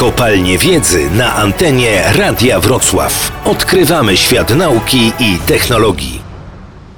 Kopalnie Wiedzy na antenie Radia Wrocław. Odkrywamy świat nauki i technologii.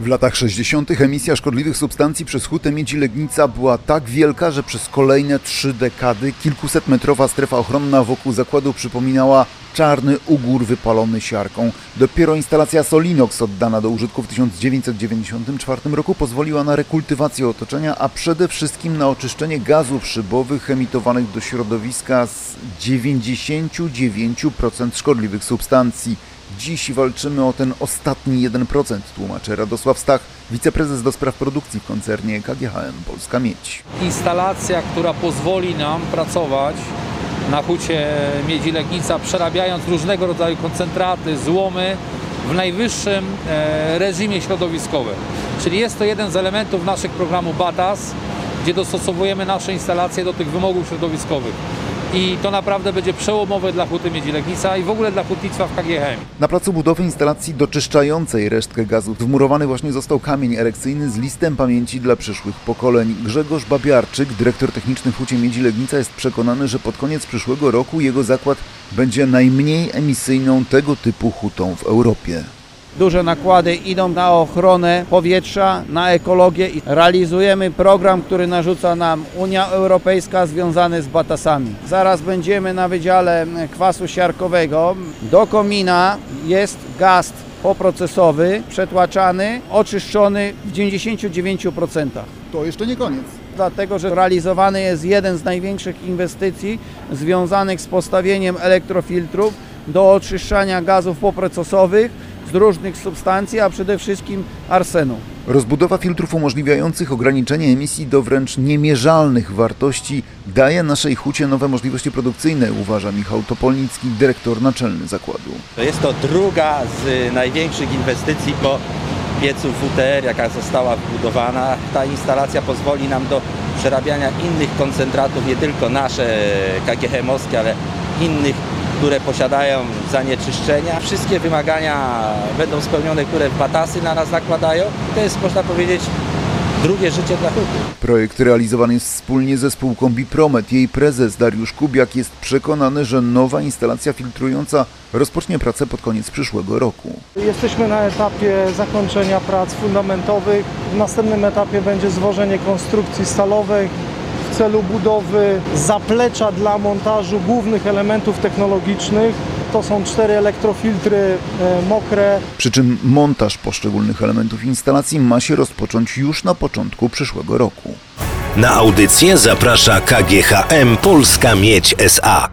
W latach 60. emisja szkodliwych substancji przez hutę miedzi Legnica była tak wielka, że przez kolejne trzy dekady kilkusetmetrowa strefa ochronna wokół zakładu przypominała czarny ugór wypalony siarką. Dopiero instalacja Solinox oddana do użytku w 1994 roku pozwoliła na rekultywację otoczenia, a przede wszystkim na oczyszczenie gazów szybowych emitowanych do środowiska z 99% szkodliwych substancji. Dziś walczymy o ten ostatni 1%, tłumaczy Radosław Stach, wiceprezes do spraw produkcji w koncernie KGHM Polska Miedź. Instalacja, która pozwoli nam pracować na hucie Miedzi Legnica, przerabiając różnego rodzaju koncentraty, złomy w najwyższym e, reżimie środowiskowym. Czyli jest to jeden z elementów naszych programów BATAS, gdzie dostosowujemy nasze instalacje do tych wymogów środowiskowych i to naprawdę będzie przełomowe dla Huty Miedzi Legnica i w ogóle dla hutnictwa w KGHM. Na placu budowy instalacji doczyszczającej resztkę gazu wmurowany właśnie został kamień erekcyjny z listem pamięci dla przyszłych pokoleń. Grzegorz Babiarczyk, dyrektor techniczny w Hucie Miedzi Legnica jest przekonany, że pod koniec przyszłego roku jego zakład będzie najmniej emisyjną tego typu hutą w Europie. Duże nakłady idą na ochronę powietrza, na ekologię i realizujemy program, który narzuca nam Unia Europejska związany z batasami. Zaraz będziemy na Wydziale Kwasu Siarkowego. Do komina jest gaz poprocesowy, przetłaczany, oczyszczony w 99%. To jeszcze nie koniec. Dlatego, że realizowany jest jeden z największych inwestycji związanych z postawieniem elektrofiltrów do oczyszczania gazów poprocesowych z różnych substancji, a przede wszystkim arsenu. Rozbudowa filtrów umożliwiających ograniczenie emisji do wręcz niemierzalnych wartości daje naszej hucie nowe możliwości produkcyjne, uważa Michał Topolnicki, dyrektor naczelny zakładu. Jest to druga z największych inwestycji po piecu WTR, jaka została wbudowana. Ta instalacja pozwoli nam do przerabiania innych koncentratów, nie tylko nasze KGHM-owskie, ale innych które posiadają zanieczyszczenia. Wszystkie wymagania będą spełnione, które batasy na nas nakładają. To jest, można powiedzieć, drugie życie dla huty. Projekt realizowany jest wspólnie ze spółką Bipromet. Jej prezes Dariusz Kubiak jest przekonany, że nowa instalacja filtrująca rozpocznie pracę pod koniec przyszłego roku. Jesteśmy na etapie zakończenia prac fundamentowych. W następnym etapie będzie zwożenie konstrukcji stalowych w celu budowy zaplecza dla montażu głównych elementów technologicznych. To są cztery elektrofiltry e, mokre. Przy czym montaż poszczególnych elementów instalacji ma się rozpocząć już na początku przyszłego roku. Na audycję zaprasza KGHM Polska Miedź SA.